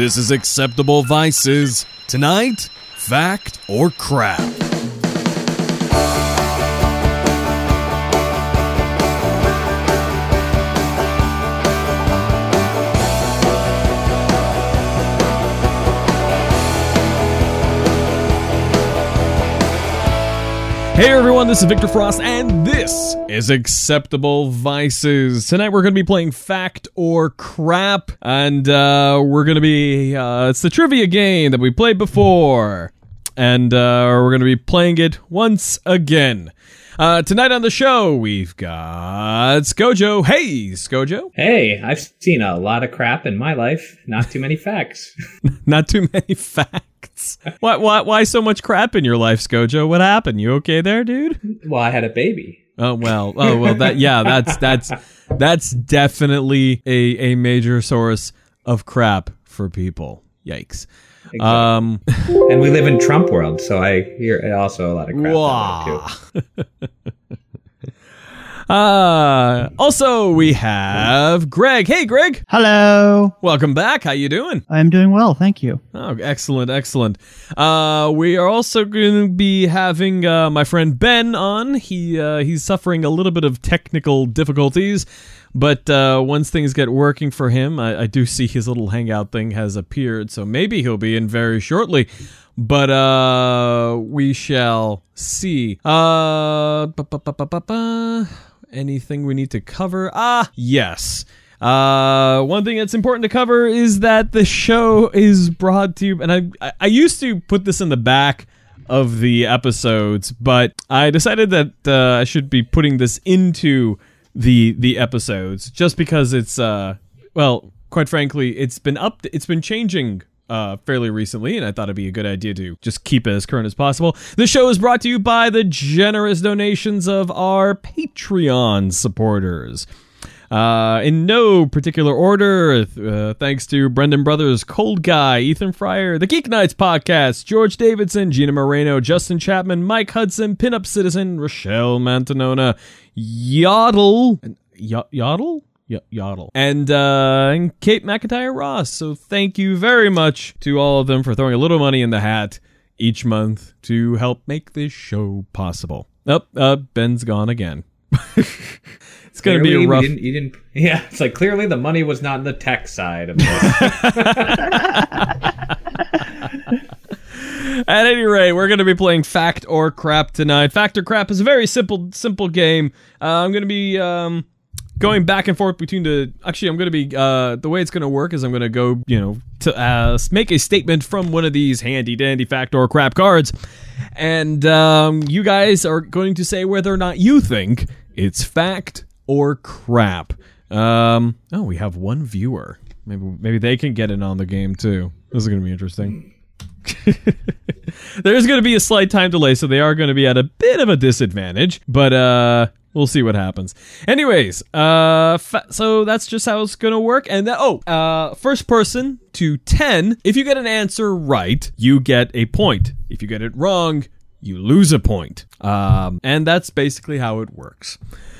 This is Acceptable Vices. Tonight, fact or crap. Hey everyone, this is Victor Frost, and this is Acceptable Vices. Tonight we're going to be playing Fact or Crap, and uh, we're going to be, uh, it's the trivia game that we played before, and uh, we're going to be playing it once again. Uh, tonight on the show, we've got Skojo. Hey, Skojo. Hey, I've seen a lot of crap in my life. Not too many facts. Not too many facts. why, why, why so much crap in your life, Skojo? What happened? You okay there, dude? well, I had a baby. Oh well. Oh well. That yeah. That's that's that's definitely a a major source of crap for people. Yikes. Exactly. Um. and we live in Trump world, so I hear also a lot of crap too. Uh, also, we have Greg. Hey, Greg. Hello. Welcome back. How you doing? I'm doing well, thank you. Oh, excellent, excellent. Uh, we are also going to be having uh, my friend Ben on. He uh, he's suffering a little bit of technical difficulties, but uh, once things get working for him, I, I do see his little hangout thing has appeared, so maybe he'll be in very shortly. But uh, we shall see. Uh. Anything we need to cover? Ah, yes. Uh, one thing that's important to cover is that the show is brought to you, and I, I, used to put this in the back of the episodes, but I decided that uh, I should be putting this into the the episodes just because it's uh well, quite frankly, it's been up, it's been changing uh, fairly recently, and I thought it'd be a good idea to just keep it as current as possible. The show is brought to you by the generous donations of our Patreon supporters. Uh, in no particular order, uh, thanks to Brendan Brothers, Cold Guy, Ethan Fryer, The Geek Nights Podcast, George Davidson, Gina Moreno, Justin Chapman, Mike Hudson, Pinup Citizen, Rochelle Mantanona, Yodel, y- Yodel? Y- Yodel. And, uh, and Kate McIntyre Ross. So thank you very much to all of them for throwing a little money in the hat each month to help make this show possible. Up, oh, uh, Ben's gone again. it's going to be a rough. Didn't, you didn't. Yeah, it's like clearly the money was not in the tech side of it. At any rate, we're going to be playing Fact or Crap tonight. Fact or Crap is a very simple, simple game. Uh, I'm going to be um, going back and forth between the. Actually, I'm going to be. Uh, the way it's going to work is I'm going to go, you know, to uh, make a statement from one of these handy dandy Fact or Crap cards, and um, you guys are going to say whether or not you think it's fact or crap. Um, oh, we have one viewer. Maybe maybe they can get in on the game too. This is going to be interesting. There's going to be a slight time delay, so they are going to be at a bit of a disadvantage, but uh, we'll see what happens. Anyways, uh, fa- so that's just how it's going to work. And that, oh, uh, first person to 10, if you get an answer right, you get a point. If you get it wrong, you lose a point. Um, and that's basically how it works.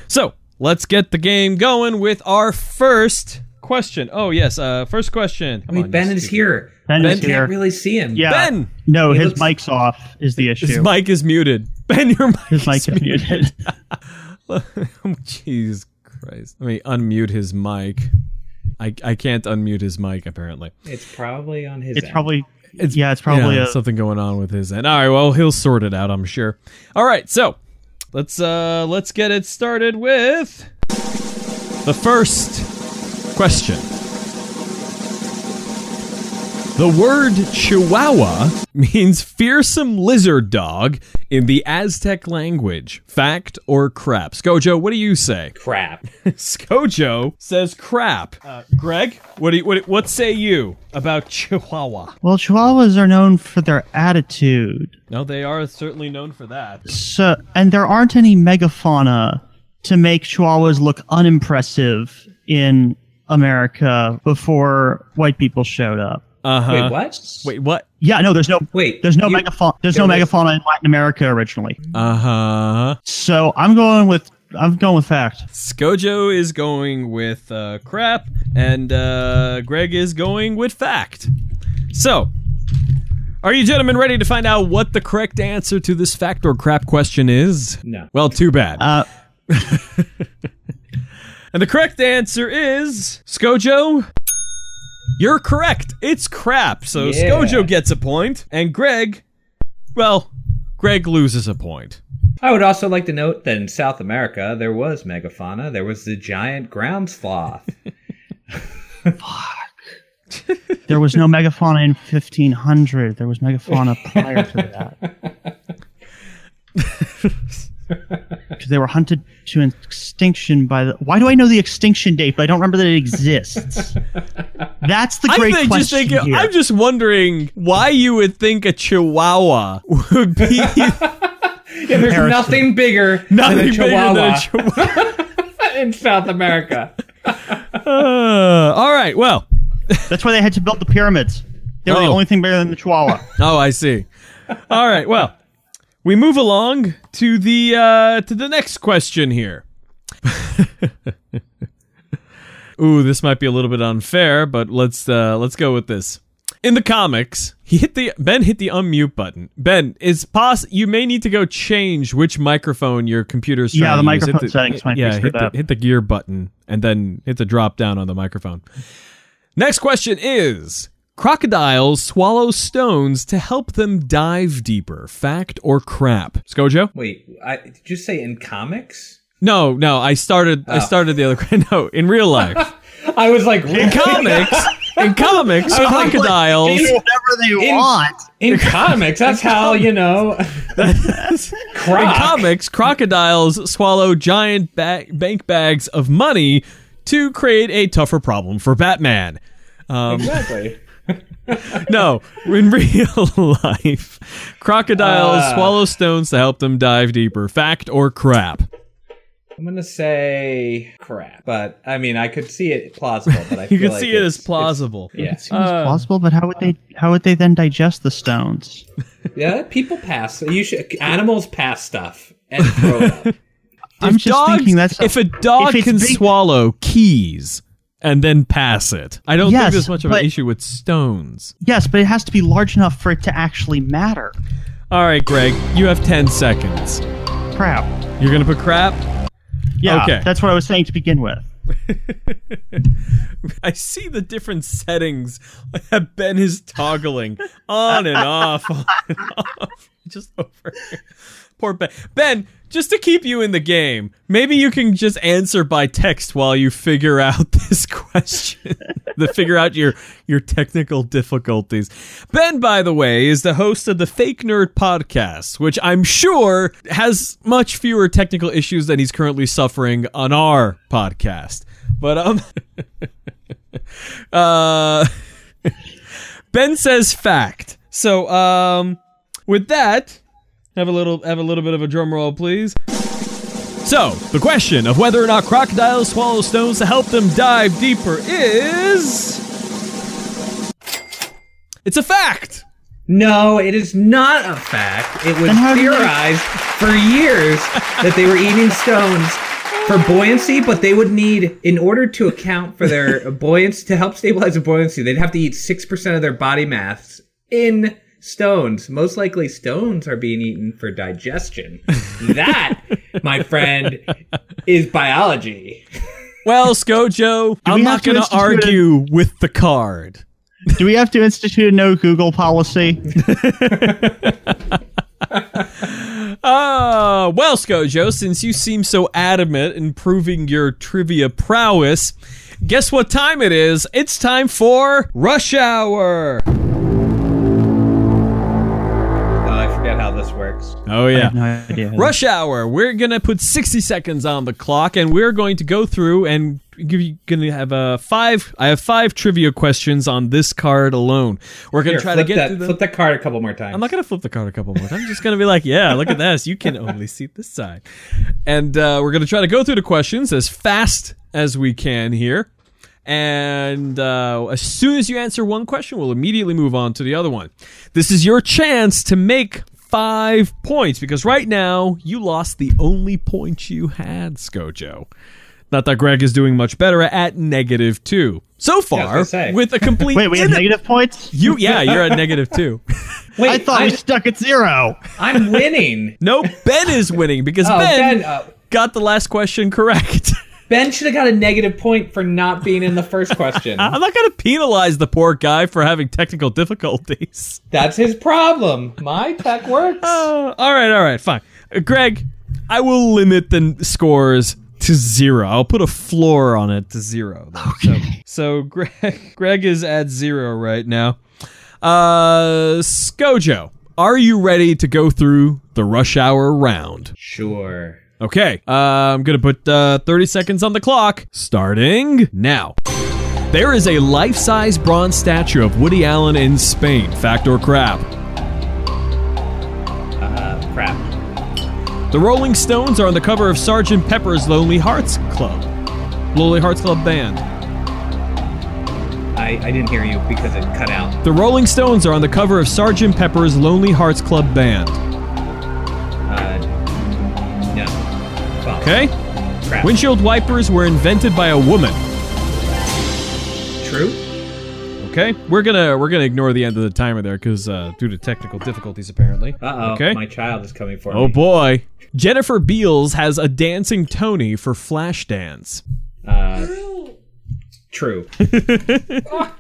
So let's get the game going with our first question. Oh yes, uh, first question. I mean, on, Ben is here. Ben, Ben is can't here. really see him. Yeah. Ben, No, He his looks- mic's off is the issue. his mic is muted. Ben, your mic His mic is muted. Jesus Christ. Let me unmute his mic. I, I can't unmute his mic apparently. It's probably on his. it's end. probably It's yeah, it's probably yeah, a, something going on with his end. All right, well he'll sort it out, I'm sure. All right, so let's uh let's get it started with the first question. The word Chihuahua means fearsome lizard dog in the Aztec language. Fact or crap? Skojo, what do you say? crap. Skojo says crap. Uh, Greg, what do you, what what say you about Chihuahua? well, Chihuahuas are known for their attitude. No, they are certainly known for that. So, and there aren't any megafauna to make Chihuahuas look unimpressive in America before white people showed up. Uh huh. Wait, what? Wait, what? Yeah, no, there's no Wait, there's no you- megafauna there's no was- megafauna in Latin America originally. Uh huh. So I'm going with I'm going with fact. Skojo is going with uh, crap, and uh, Greg is going with fact. So, are you gentlemen ready to find out what the correct answer to this fact or crap question is? No. Well, too bad. Uh, and the correct answer is Skojo. You're correct. It's crap. So Yeah. Skojo gets a point, and Greg, well, Greg loses a point. I would also like to note that in South America there was megafauna. There was the giant ground sloth. Fuck. there was no megafauna in 1500. There was megafauna prior to that. Because they were hunted to extinction by the. Why do I know the extinction date, but I don't remember that it exists? That's the great I think, just question think, here. I'm just wondering why you would think a Chihuahua would be Yeah, there's Comparison. nothing bigger nothing than a chihuahua than a Chihuahua. in South America. Uh, all right. Well. That's why they had to build the pyramids. They were the Oh. only thing bigger than the Chihuahua. Oh, I see. All right. Well, we move along to the uh, to the next question here. Ooh, this might be a little bit unfair, but let's uh, let's go with this. In the comics, he hit the Ben hit the unmute button. Ben, is pos you may need to go change which microphone your computer's Yeah, the to use. Hit microphone settings might yeah, hit the, hit the gear button and then hit the drop down on the microphone. Next question is Crocodiles swallow stones to help them dive deeper. Fact or crap? Skojo? Wait, I, did you say in comics? No, no, I started I Oh. started the other no, in real life. I was like, In comics, in comics, I was like, crocodiles In- Whatever they in- want. in comics, that's how you know. in comics, crocodiles swallow giant ba- bank bags of money to create a tougher problem for Batman. Um, Exactly. no, in real life, crocodiles Ah. swallow stones to help them dive deeper. Fact or crap? I'm gonna say crap, but I mean, I could see it plausible. But I You feel can like see it as plausible. it's- Yeah, Seems plausible, but how would they? How would they then digest the stones? yeah. People pass. You should. Animals pass stuff and throw it up. I'm If just dogs- thinking that's if a dog if can big- swallow keys and then pass it. I don't think Yes, there's much of an issue with stones. yes, but it has to be large enough for it to actually matter. All right, Greg, you have 10 seconds. Crap. You're going to put crap? Yeah, Okay. that's what I was saying to begin with. I see the different settings that Ben is toggling on and off, on and off. Just over here. Poor Ben. Ben, just to keep you in the game, maybe you can just answer by text while you figure out this question. to figure out your your technical difficulties. Ben, by the way, is the host of the Fake Nerd podcast, which I'm sure has much fewer technical issues than he's currently suffering on our podcast. But um uh Ben says fact. So um with that, have a little have a little bit of a drum roll, please. So, the question of whether or not crocodiles swallow stones to help them dive deeper is It's a fact. No, it is not a fact. It was Then how theorized for years that they were eating stones for buoyancy, but they would need, in order to account for their buoyancy, to help stabilize the buoyancy, they'd have to eat 6% of their body mass in stones. Most likely, stones are being eaten for digestion. That, my friend, is biology. Well, Skojo, I'm not going to institute a- argue with the card. Do we have to institute a no Google policy? Uh, well, Skojo, since you seem so adamant in proving your trivia prowess, guess what time it is? It's time for Rush Hour. How this works. Oh, I yeah. have no idea. Rush Hour. We're gonna put 60 seconds on the clock, and we're going to go through and give you. Gonna have uh, five. I have five trivia questions on this card alone. We're gonna Here, try to flip get that, through them. flip that card a couple more times. I'm not gonna flip the card a couple more. times. I'm just gonna be like, yeah, look at this. You can only see this side, and uh, we're gonna try to go through the questions as fast as we can here. And uh, as soon as you answer one question, we'll immediately move on to the other one. This is your chance to make five points because right now you lost the only point you had, Scojo. Not that Greg is doing much better at negative two. So far, gonna with a complete. Wait, we have negative points? You, yeah, you're at negative two. Wait, I thought I'm, we stuck at zero. I'm winning. No, Ben is winning because Oh, Ben, Ben, uh, got the last question correct. Ben should have got a negative point for not being in the first question. I'm not going to penalize the poor guy for having technical difficulties. That's his problem. My tech works. Uh, all right, all right, fine. Uh, Greg, I will limit the n- scores to zero. I'll put a floor on it to zero. then. So, so Greg, Greg is at zero right now. Uh, Skojo, are you ready to go through the rush hour round? Sure. Okay, uh, I'm gonna put uh, 30 seconds on the clock, starting now. There is a life-size bronze statue of Woody Allen in Spain. Fact or crap? Uh, crap. The Rolling Stones are on the cover of Sgt. Pepper's Lonely Hearts Club. Lonely Hearts Club Band. I, I didn't hear you because it cut out. The Rolling Stones are on the cover of Sgt. Pepper's Lonely Hearts Club Band. Uh. Okay? Crap. Windshield wipers were invented by a woman. True? Okay? We're gonna we're gonna ignore the end of the timer there because uh, due to technical difficulties apparently. Uh oh. Okay. My child is coming for Oh me. Oh boy. Jennifer Beals has a dancing Tony for Flashdance. Uh, true.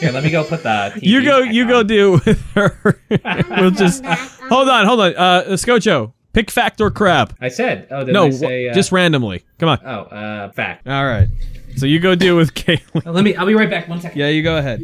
Here, let me go put the. TV You go you on. go deal with her. we'll just hold on, hold on. Uh Scocho, pick fact or crap. I said. Oh, No, I say? Uh, just randomly. Come on. Oh, uh, fact. All right. So you go deal with Caitlin. Uh, let me. I'll be right back. One second. Yeah, you go ahead.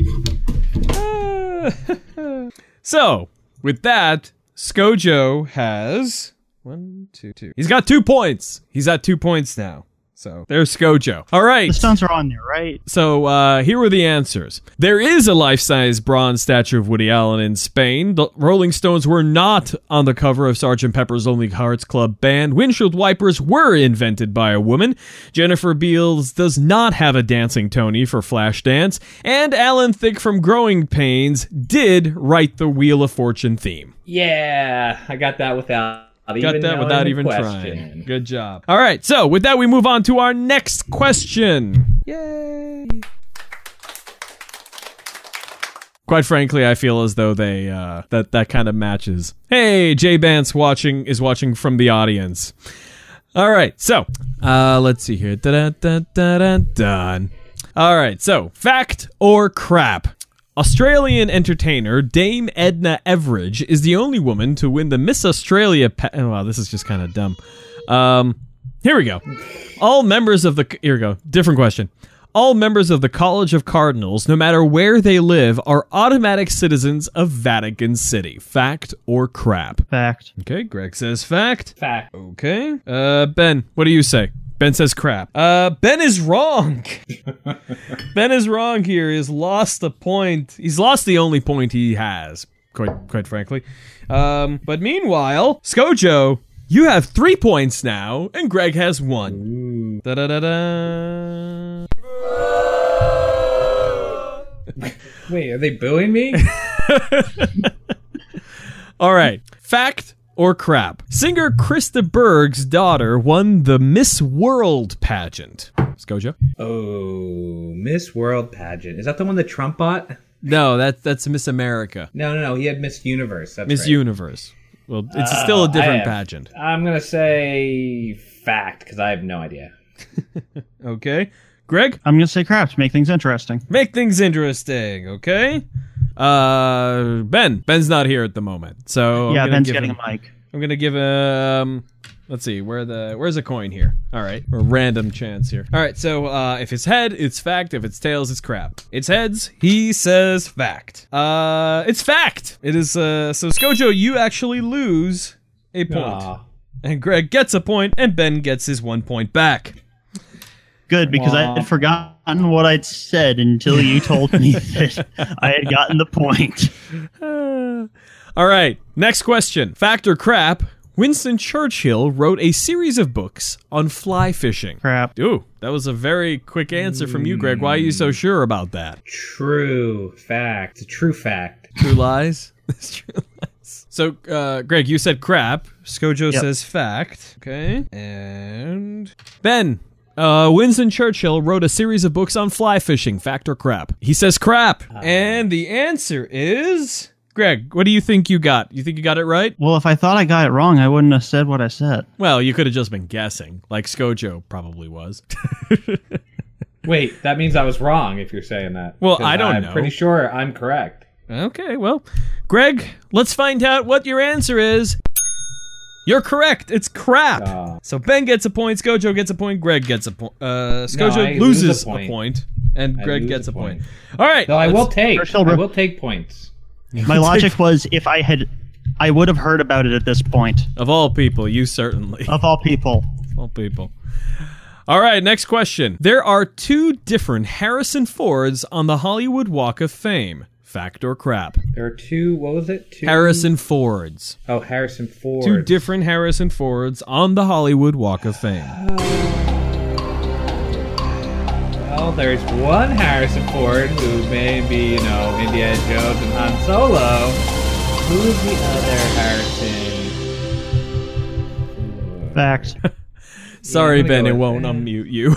so, with that, Scojo has one, two, two. He's got two points. He's at two points now. So there's Skojo. All right. The stones are on there, right? So uh, here were the answers. There is a life-size bronze statue of Woody Allen in Spain. The Rolling Stones were not on the cover of Sgt. Pepper's Lonely Hearts Club Band. Windshield wipers were invented by a woman. Jennifer Beals does not have a dancing Tony for Flashdance. And Alan Thicke from Growing Pains did write the Wheel of Fortune theme. Yeah, I got that without. Got that without even question. trying. Good job. All right, so with that, we move on to our next question. Yay! Quite frankly, I feel as though they uh, that that kind of matches. Hey, Jay Bance watching is watching from the audience. All right, so uh, let's see here. Da-da-da-da-da-dun. All right, so fact or crap. Australian entertainer Dame Edna Everage is the only woman to win the Miss Australia. Pa- oh, wow, this is just kind of dumb. Um, here we go. All members of the here we go. Different question. All members of the College of Cardinals, no matter where they live, are automatic citizens of Vatican City. Fact or crap? Fact. Okay, Greg says fact. Fact. Okay. Uh, Ben, what do you say? Ben says crap. Uh, Ben is wrong. ben is wrong here. He's lost the point. He's lost the only point he has, quite quite frankly. Um, but meanwhile, Skojo, you have three points now, and Greg has one. Da da da da. Wait, are they booing me? All right. Fact or crap? Singer Chris de Burgh's daughter won the Miss World pageant. Skojo? oh, Miss World pageant. Is that the one that Trump bought? No, that that's Miss America. No, no, no. He had Miss Universe. That's Miss right. Universe. Well, it's Oh, still a different have- pageant. I'm gonna say fact because I have no idea. Okay. Greg, I'm gonna say crap to make things interesting. make things interesting, okay? Uh Ben. Ben's not here at the moment. So I'm yeah, Ben's getting him, a mic. I'm gonna give him. let's see, where the where's a coin here? Alright. A random chance here. Alright, so uh if it's head, it's fact. If it's tails, it's crap. It's heads, he says fact. Uh it's fact. It is uh so Skojo, you actually lose a point. Aw. And Greg gets a point, and Ben gets his one point back. Good because I Aw. had forgotten what I'd said until you told me that I had gotten the point. Uh, all right, next question. Fact or crap? Winston Churchill wrote a series of books on fly fishing. Crap. Ooh, that was a very quick answer from you, Greg. Why are you so sure about that? True fact. It's a true fact. True lies? This true lies. So, uh, Greg, you said crap. Skojo Yep. says fact. Okay. And Ben. Uh, Winston Churchill wrote a series of books on fly fishing. Fact or crap? He says crap. and the answer is Greg. What do you think you got? You think you got it right? Well, if I thought I got it wrong, I wouldn't have said what I said. Well, you could have just been guessing, like Skojo probably was. Wait, that means I was wrong if you're saying that. Well, I don't know. I'm know. pretty sure I'm correct. Okay, well, Greg, let's find out what your answer is. You're correct. It's crap. Ah. so Ben gets a point, Skojo gets a point, Greg gets a point. Uh, Skojo I lose a loses a point. point, and I Greg gets a a point. point. All right. No, I will take. I will take points. My logic was if I had, I would have heard about it at this point. Of all people, you certainly. Of all people, Of all people. All right, next question. There are two different Harrison Fords on the Hollywood Walk of Fame. Fact or crap? There are two. What was it? Two. Harrison Fords. Oh, Harrison Ford. Two different Harrison Fords on the Hollywood Walk of Fame. Well, there's one Harrison Ford who may be, you know, Indiana Jones and Han Solo. Who's the other Harrison? fact. Sorry, I'm Ben, it won't unmute you.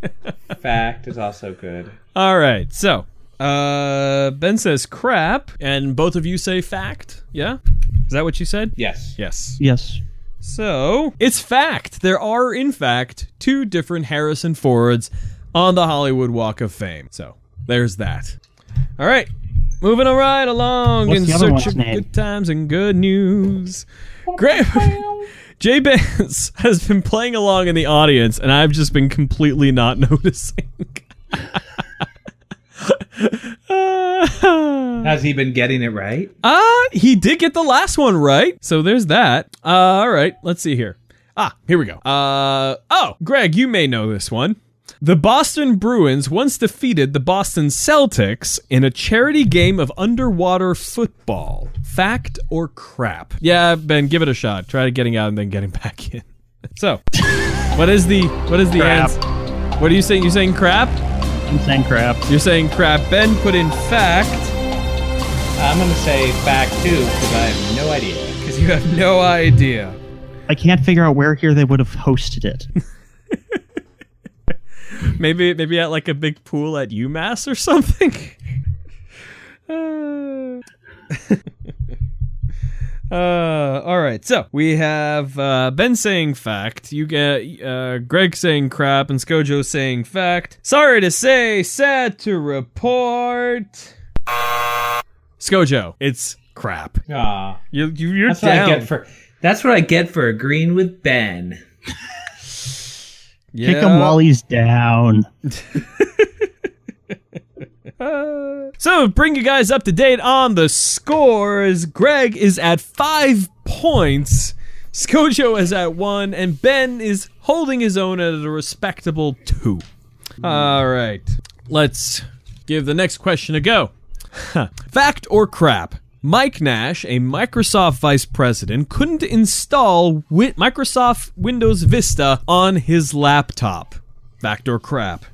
Fact is also good. All right, so uh, Ben says crap, and both of you say fact. Yeah, is that what you said? Yes. Yes. Yes. So it's fact. There are, in fact, two different Harrison Fords on the Hollywood Walk of Fame. So there's that. All right, moving right along What's in the search of name? good times and good news. Great. Jay Benz has been playing along in the audience, and I've just been completely not noticing. Has he been getting it right? Ah, he did get the last one right. So there's that. Uh, all right, let's see here. Ah, here we go. Uh, oh, Greg, you may know this one. The Boston Bruins once defeated the Boston Celtics in a charity game of underwater football. Fact or crap? Yeah, Ben, give it a shot. Try getting out and then getting back in. So, what is the what is the Crap. answer? What are you saying? You saying crap? I'm saying crap. You're saying crap. Ben put in fact. I'm gonna say fact too because I have no idea. Because you have no idea. I can't figure out where here they would have hosted it. Maybe maybe at like a big pool at UMass or something. Uh, uh, all right. So we have uh, Ben saying fact. You get uh, Greg saying crap, and Skojo saying fact. Sorry to say, sad to report. Skojo, it's crap. Aw, You, you you're that's what. I get for. That's what I get for agreeing with Ben. Kick him while he's down. So bring you guys up to date on the scores. Greg is at five points. Skojo is at one, and Ben is holding his own at a respectable two. All right, let's give the next question a go. Fact or crap? Mike Nash, a Microsoft vice president, couldn't install wi- Microsoft Windows Vista on his laptop. Fact or crap?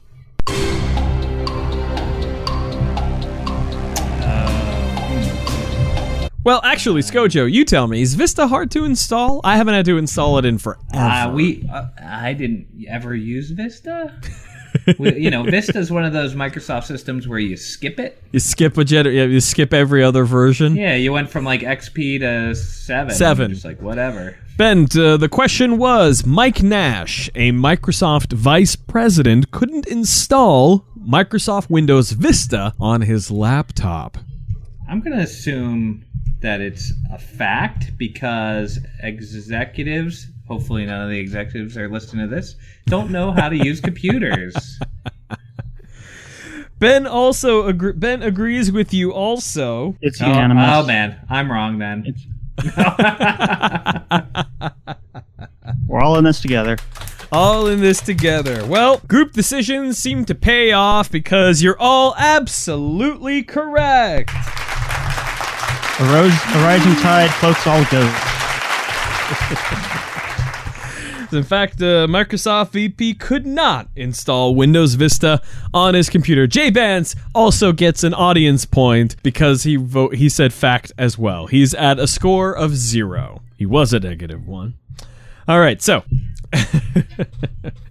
Well, actually, Skojo, you tell me, is Vista hard to install? I haven't had to install it in forever. Uh, we, uh, I didn't ever use Vista. we, you know, Vista is one of those Microsoft systems where you skip it. you skip a yeah, you skip every other version. Yeah, you went from like XP to seven. Seven. just like whatever. Ben, uh, the question was Mike Nash, a Microsoft vice president, couldn't install Microsoft Windows Vista on his laptop. I'm gonna assume that it's a fact because executives, hopefully none of the executives are listening to this, don't know how to use computers. Ben also agr- Ben agrees with you also. It's Oh, unanimous. oh man, I'm wrong then. We're all in this together. all in this together. Well, group decisions seem to pay off because you're all absolutely correct. A, rose, a rising tide floats all boats. In fact, uh, Microsoft VP could not install Windows Vista on his computer. Jay Vance also gets an audience point because he vote he said fact as well. He's at a score of zero. He was a negative one. All right, so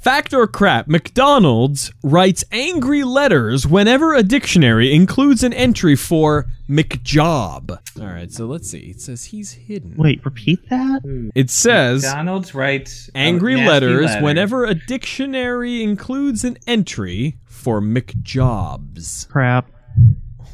Fact or crap, McDonald's writes angry letters whenever a dictionary includes an entry for McJob. All right, so let's see. It says he's hidden. Wait, repeat that? It says McDonald's writes angry letters letter. whenever a dictionary includes an entry for McJobs. Crap.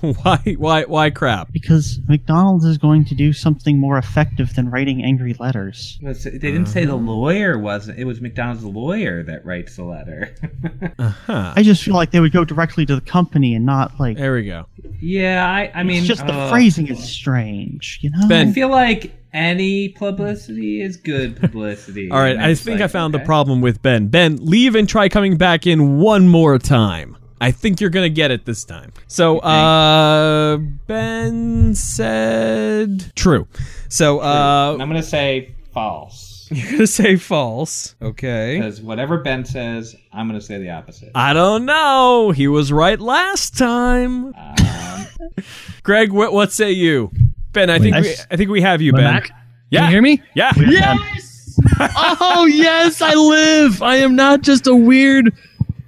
Why why why crap? Because McDonald's is going to do something more effective than writing angry letters. Was- They didn't say Uh-huh. the lawyer wasn't. It was McDonald's lawyer that writes the letter. uh-huh. I just feel like they would go directly to the company and not like. There we go. yeah, I, I mean, it's just the uh, phrasing is strange, you know. Ben- I feel like any publicity is good publicity. All right, I think like, I found the problem with Ben. Ben, leave and try coming back in one more time. I think you're gonna get it this time. So, uh, Ben said true. So, uh, I'm gonna say false you're gonna say false. Okay. because whatever Ben says, I'm gonna say the opposite. I don't know. He was right last time. Um, Greg, what, what say you? Ben, I think I we, s- I think we have you, Ben. back? Yeah. Can you hear me? Yeah. Yes! oh, yes, I live. I am not just a weird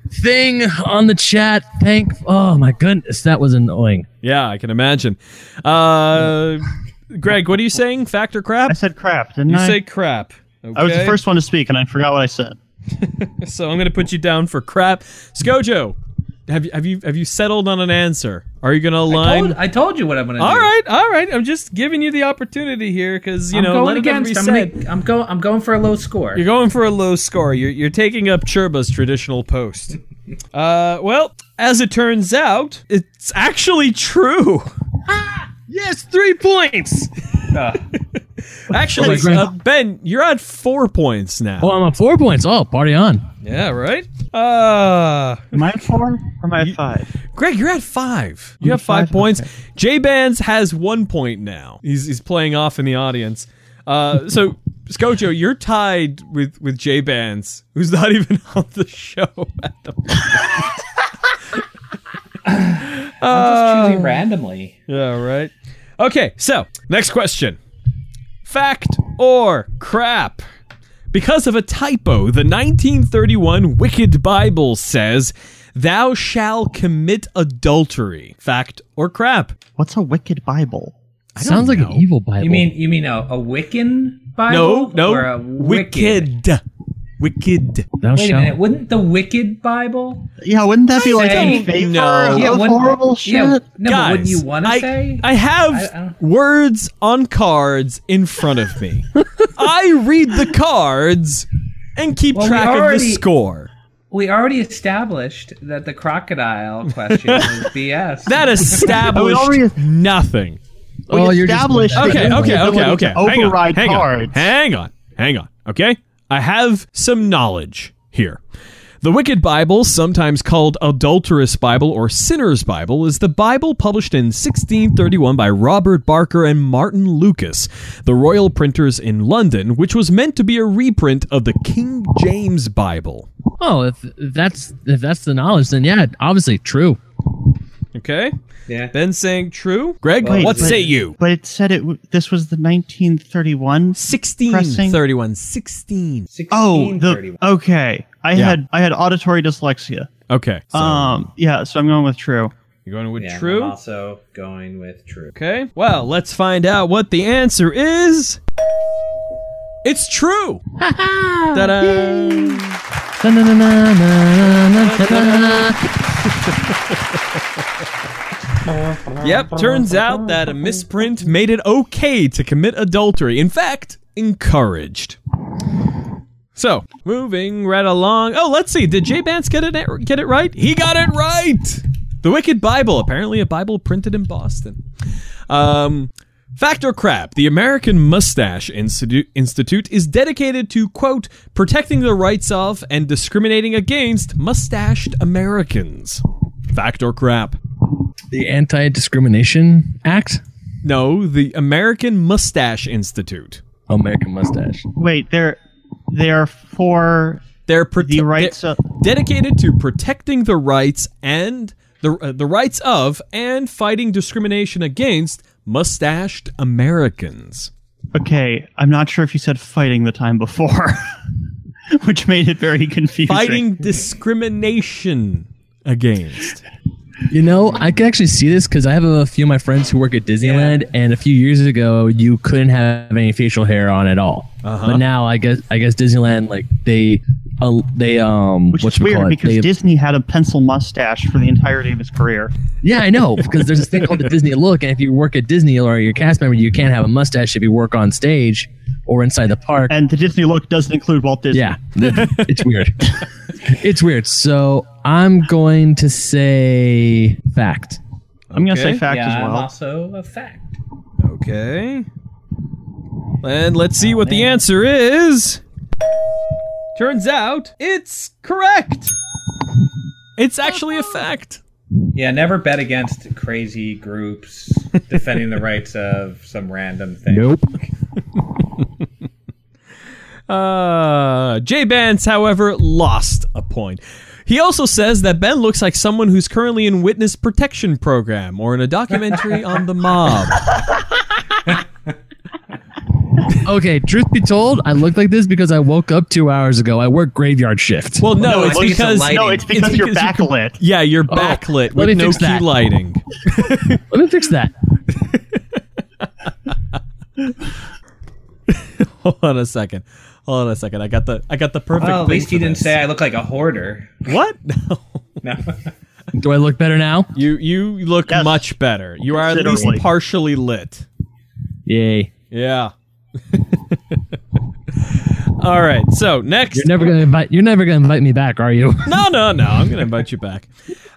thing on the chat. Thank. Oh, my goodness. That was annoying. Yeah, I can imagine. Uh, Greg, what are you saying? Factor crap? I said crap, didn't You I? say crap. I was the first one to speak, and I forgot what I said. So I'm going to put you down for crap. Scojo, have you have you have you settled on an answer? Are you going to I, align? told, I told you what I'm gonna all do. right, all right. I'm just giving you the opportunity here because you I'm know going let it against. I'm, gonna, I'm going. I'm going for a low score. You're going for a low score. You're you're taking up Churba's traditional post. uh, well, as it turns out, it's actually true. Yes, three points. Uh, Actually, Oh, uh, Ben, you're at four points now. Oh, I'm at four points. Oh, party on. Yeah, right. Uh, Am I at four or am I at five? Greg, you're at five. You I'm have five five? points. Okay. J Bands has one point now. He's he's playing off in the audience. Uh, so Scojo, you're tied with with J Bands, who's not even on the show at the moment. I'm just Uh, choosing randomly. Yeah, right. Okay, so next question. Fact or crap? Because of a typo, the 1931 Wicked Bible says, Thou shall commit adultery. Fact or crap? What's a wicked Bible? I Sounds like know. an evil Bible. You mean you mean a, a Wiccan No, no. Or a wicked. Wicked. Thou Wait a shalt? minute. Wouldn't the Wicked Bible? Yeah, wouldn't that be like say- in favor No. of Yeah, wouldn't- horrible shit? Yeah, no, Guys, but wouldn't you want to I, say? I have I- I don't- words on cards in front of me. I read the cards and keep Well, we track of the already- score. we already established that the crocodile question was BS. That established already- nothing. We Oh, you're just- established that Okay, you have okay, the okay, ability okay. to Hang on, Override hang cards. on, hang on, hang on. Okay, I have some knowledge here. The Wicked Bible, sometimes called Adulterous Bible or Sinner's Bible, is the Bible published in 1631 by Robert Barker and Martin Lucas, the royal printers in London, which was meant to be a reprint of the King James Bible. Oh, if, that's if that's the knowledge, then yeah, obviously true. Okay, yeah. Ben saying true. Greg, Wait, what but- say you? But it said it. w- This was the 1931. 1631. 16. Oh, the okay. I Yeah. had I had auditory dyslexia. Okay, so Um, yeah. So I'm going with true. you're going with Yeah, true. I'm also going with true. Okay. Well, let's find out what the answer is. It's true. Ta-da. Yep, turns out that a misprint made it okay to commit adultery. In fact, encouraged. So, moving right along. Oh, let's see. Did Jay Bance get it get it right? He got it right. The Wicked Bible, apparently a Bible printed in Boston. Um, fact or crap? The American Mustache Institute, Institute is dedicated to quote protecting the rights of and discriminating against mustached Americans. Fact or crap? The Anti-Discrimination Act. No, the American Mustache Institute. American mustache. Wait, there. They are for They're prote- the rights they're of. dedicated to protecting the rights and the uh, the rights of and fighting discrimination against mustached Americans. Okay, I'm not sure if you said fighting the time before, which made it very confusing. Fighting discrimination against. You know, I can actually see this because I have a few of my friends who work at Disneyland, and a few years ago, you couldn't have any facial hair on at all. Uh-huh. But now, I guess, I guess Disneyland like they, uh, they um, Which is what's weird it? because They- Disney had a pencil mustache for the entirety of his career. yeah, I know because there's this thing called the Disney look, and if you work at Disney or you're a cast member, you can't have a mustache if you work on stage or inside the park. And the Disney look doesn't include Walt Disney. Yeah, it's weird. it's weird. So I'm going to say fact. I'm going to Okay. say fact yeah, as I'm well. also a fact. Okay. And let's see what the answer is. Turns out it's correct. It's actually a fact. Yeah, never bet against crazy groups defending the rights of some random thing. Nope. Uh, Jay Bance, however, lost a point. He also says that Ben looks like someone who's currently in witness protection program or in a documentary on the mob. Okay, truth be told, I look like this because I woke up two hours ago. I work graveyard shift. Well, no, no, it's I think it's because. No, it's because you're because you backlit. yeah, you're oh, backlit let me with no fix key that. lighting. Let me fix that. Hold on a second. Hold on a second. I got the I got the perfect. Well, at thing least you didn't this. say I look like a hoarder. what. No. No. Do I look better now? You you look Yes. much better. You are at least partially lit. Yay. Yeah. All right. So next, You're never gonna invite. You're never gonna invite me back, are you? no, no, no. I'm gonna invite you back.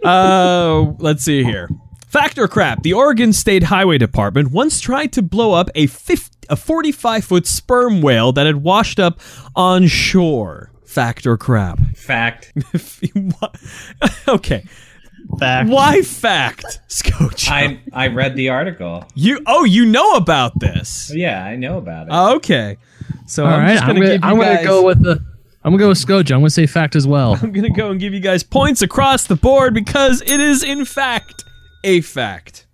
Uh, let's see here. Factor crap? The Oregon State Highway Department once tried to blow up a 50, a 45 foot sperm whale that had washed up on shore. Fact or crap? Fact. Okay. Fact. Why fact, Scotch? I I read the article. you oh you know about this? Yeah, I know about it. Oh, okay. So All I'm right, just I'm gonna, gonna, give you I'm gonna guys, go with the. I'm gonna go with Scotia. I'm gonna say fact as well. I'm gonna go and give you guys points across the board because it is in fact a fact.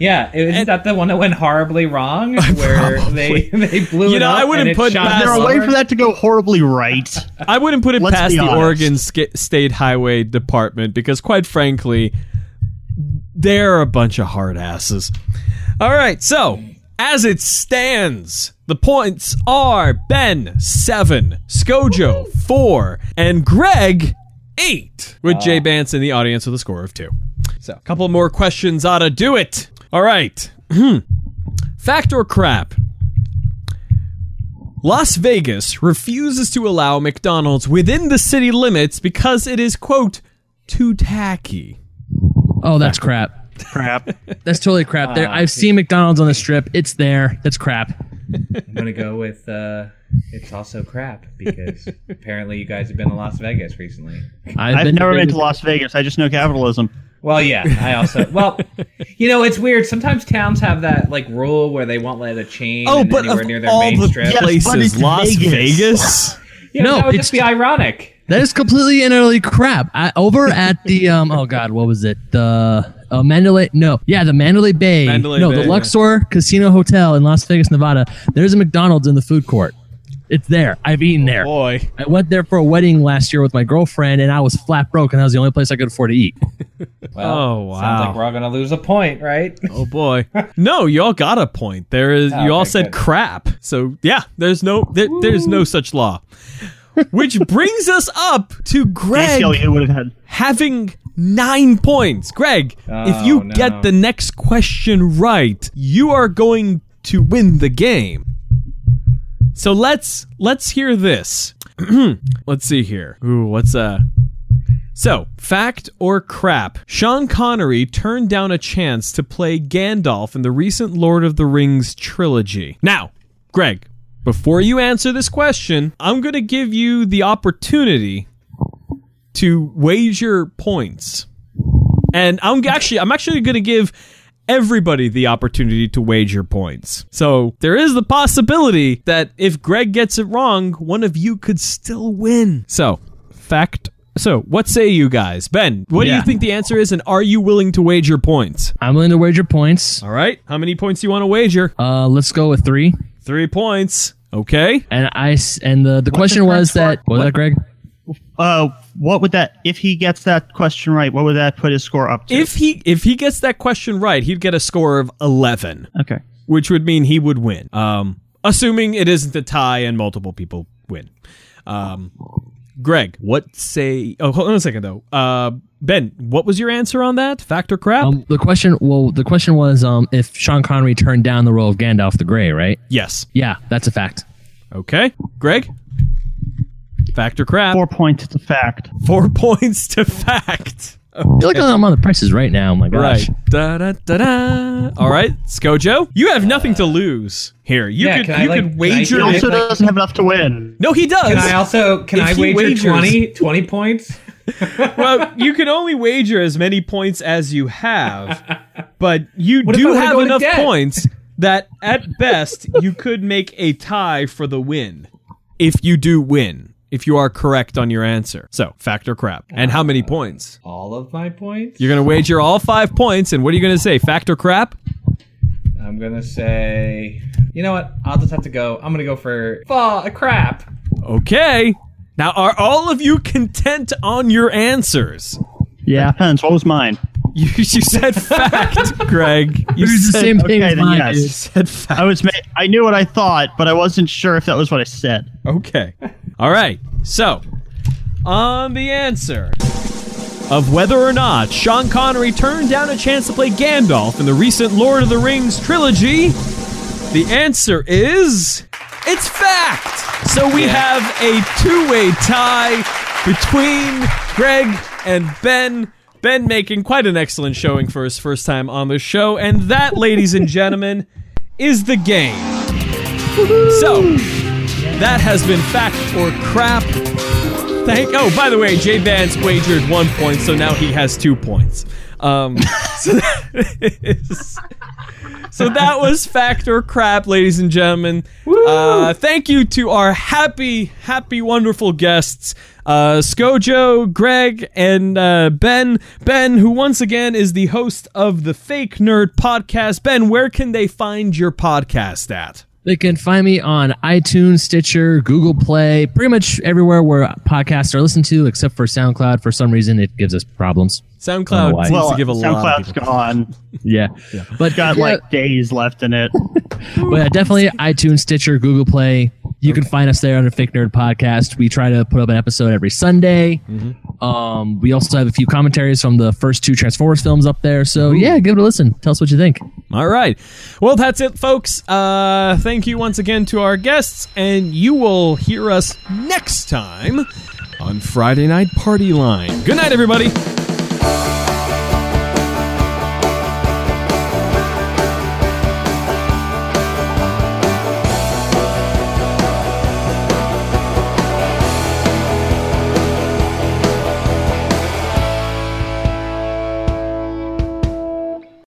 Yeah, isn't and- that the one that went horribly wrong? Where Probably. they they blew You it know, up I wouldn't and it put shot past- Is there a way for that to go horribly right? I wouldn't put it Let's past the honest. Oregon Sk- State Highway Department because, quite frankly, they're a bunch of hard asses. All right, so as it stands, the points are Ben seven, Skojo four, and Greg eight, with Jay Bance in the audience with a score of two. So, a couple more questions ought to do it. All right, fact or crap? Las Vegas refuses to allow McDonald's within the city limits because it is, quote, too tacky. Oh, that's crap. Crap. That's totally crap. There, Ah, I've seen McDonald's on the strip. It's there. That's crap. I'm gonna go with uh, it's also crap because apparently you guys have been to Las Vegas recently. I've never been to Las Vegas. I just know capitalism. Well, yeah, I also well, you know, it's weird. Sometimes towns have that like rule where they won't let a chain Oh, but anywhere near their all main the strip. Yes, but places, it's Las Vegas. Vegas? Yeah, No, that would it's- just be ironic. That is completely and utterly crap. I, over at the um, oh god, what was it? The uh, Mandalay? No, yeah, the Mandalay Bay. Mandalay no, Bay, the yeah. Luxor Casino Hotel in Las Vegas, Nevada. There's a McDonald's in the food court. It's there. I've eaten oh, there. Boy. I went there for a wedding last year with my girlfriend, and I was flat broke, and that was the only place I could afford to eat. Well, Oh, wow. Sounds like we're all gonna lose a point, right? Oh boy. No, you all got a point. There is oh, you all said good. crap. So yeah, there's no there, there's no such law. Which brings us up to Greg Basically, it would have had. having nine points. Greg, if oh, you Oh, no. get the next question right, you are going to win the game. So let's let's hear this. let's see here. Ooh, what's uh so, fact or crap? Sean Connery turned down a chance to play Gandalf in the recent Lord of the Rings trilogy. Now, Greg, before you answer this question, I'm going to give you the opportunity to wager points. And I'm actually I'm actually going to give everybody the opportunity to wager points. So there is the possibility that if Greg gets it wrong, one of you could still win. So, fact. So, what say you guys? Ben, what do you think the answer is, and are you willing to wager points? I'm willing to wager points. All right. How many points do you want to wager? Uh, let's go with three. Three points. Okay. And I and the the question the was that what was that, Greg? Uh, what would that if he gets that question right? What would that put his score up to? If he if he gets that question right, he'd get a score of 11. okay, which would mean he would win. Um, assuming it isn't a tie and multiple people win. Um, Greg, what say? Oh, hold on a second though. Uh, Ben, what was your answer on that? Fact or crap? Um, the question well the question was um if Sean Connery turned down the role of Gandalf the Grey, right? yes. Yeah, that's a fact. Okay. Greg. Fact or crap? four points. to fact. Four points to fact. I feel like I'm on the prices right now. Oh my gosh. Right. Da, da, da, da. All right, Skojo, you have nothing to lose here. You Yeah, could can I, you like- could can I do He it? also like- doesn't have enough to win. no, he does. Can I also can If I he wager wagers- 20, 20 points? well, you can only wager as many points as you have, but you What do have enough points that at best you could make a tie for the win if you do win. If you are correct on your answer. So, fact or crap. And how many uh, points? All of my points? You're going to wager all five points, and what are you going to say? Fact or crap? I'm gonna say you know what? I'll just have to go. I'm gonna go for fall crap. Okay. Now, are all of you content on your answers? Yeah. Depends. What was mine? You, you said fact, Greg. You It was the said, same thing okay, as mine. yes. you said fact. I was. Ma- I knew what I thought, but I wasn't sure if that was what I said. Okay. All right. So, on the answer of whether or not Sean Connery turned down a chance to play Gandalf in the recent Lord of the Rings trilogy, the answer is it's fact. So we have a two-way tie between Greg and Ben. Ben making quite an excellent showing for his first time on the show, and that, ladies and gentlemen, is the game. So, that has been fact or crap. Thank. Oh, by the way, Jay Vance wagered one point, so now he has two points. Um, so that is. So that was fact or crap, ladies and gentlemen. Uh, thank you to our happy, happy, wonderful guests, uh, Skojo, Greg, and uh, Ben. Ben, who once again is the host of the Fake Nerd Podcast. Ben, where can they find your podcast at? They can find me on iTunes, Stitcher, Google Play, pretty much everywhere where podcasts are listened to, except for SoundCloud. For some reason, it gives us problems. SoundCloud why. seems Well, to give a lot of SoundCloud's people. gone. Yeah, but Got yeah, like days left in it. but yeah, definitely iTunes, Stitcher, Google Play. You can find us there on the Fake Nerd Podcast. We try to put up an episode every Sunday. Um, we also have a few commentaries from the first two Transformers films up there. So yeah, give it a listen. Tell us what you think. All right. Well, that's it, folks. Uh, thank you once again to our guests, and you will hear us next time on Friday Night Party Line. Good night, everybody.